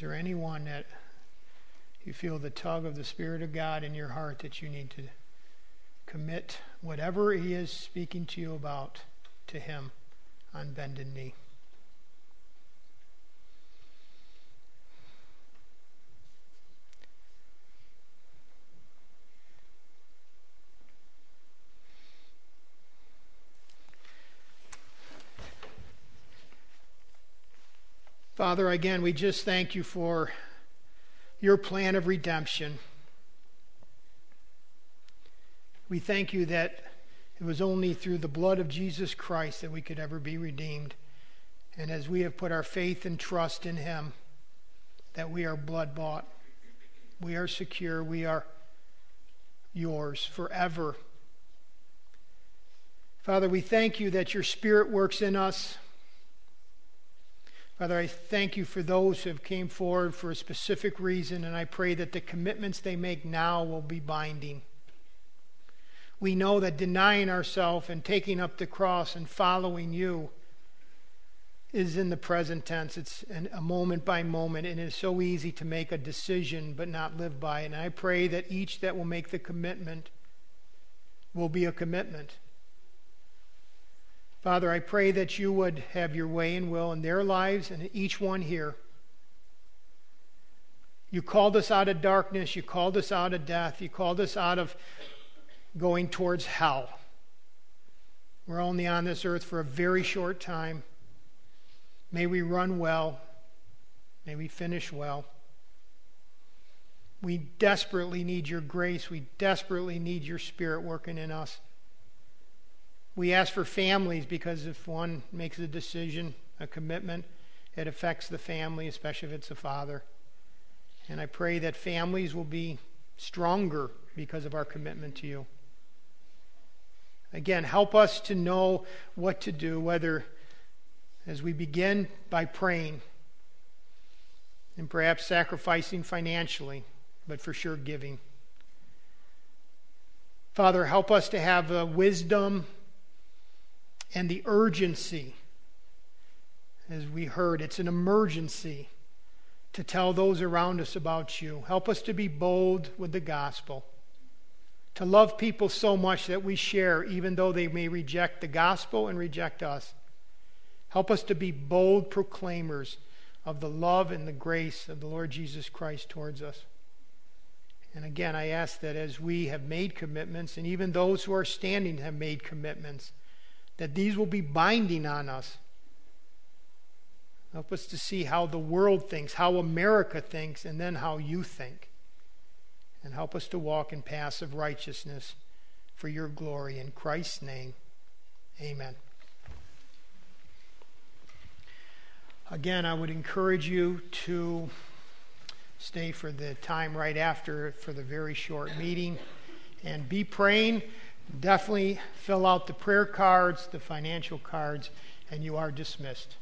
Is there anyone that you feel the tug of the Spirit of God in your heart that you need to commit whatever He is speaking to you about to Him on bended knee? Father, again, we just thank you for your plan of redemption. We thank you that it was only through the blood of Jesus Christ that we could ever be redeemed. And as we have put our faith and trust in him, that we are blood bought, we are secure, we are yours forever. Father, we thank you that your Spirit works in us. Father, I thank you for those who have came forward for a specific reason, and I pray that the commitments they make now will be binding. We know that denying ourselves and taking up the cross and following you is in the present tense. It's an, a moment by moment, and it's so easy to make a decision but not live by it. And I pray that each that will make the commitment will be a commitment Father, I pray that you would have your way and will in their lives and each one here. You called us out of darkness. You called us out of death. You called us out of going towards hell. We're only on this earth for a very short time. May we run well. May we finish well. We desperately need your grace. We desperately need your spirit working in us. We ask for families because if one makes a decision, a commitment, it affects the family, especially if it's a father. And I pray that families will be stronger because of our commitment to you. Again, help us to know what to do, whether as we begin by praying and perhaps sacrificing financially, but for sure giving. Father, help us to have wisdom and the urgency. As we heard, it's an emergency to tell those around us about you. Help us to be bold with the gospel, to love people so much that we share, even though they may reject the gospel and reject us. Help us to be bold proclaimers of the love and the grace of the Lord Jesus Christ towards us. And again, I ask that as we have made commitments, and even those who are standing have made commitments, that these will be binding on us. Help us to see how the world thinks, how America thinks, and then how you think. And help us to walk in paths of righteousness for your glory. In Christ's name, amen. Again, I would encourage you to stay for the time right after for the very short meeting and be praying. Definitely fill out the prayer cards, the financial cards, and you are dismissed.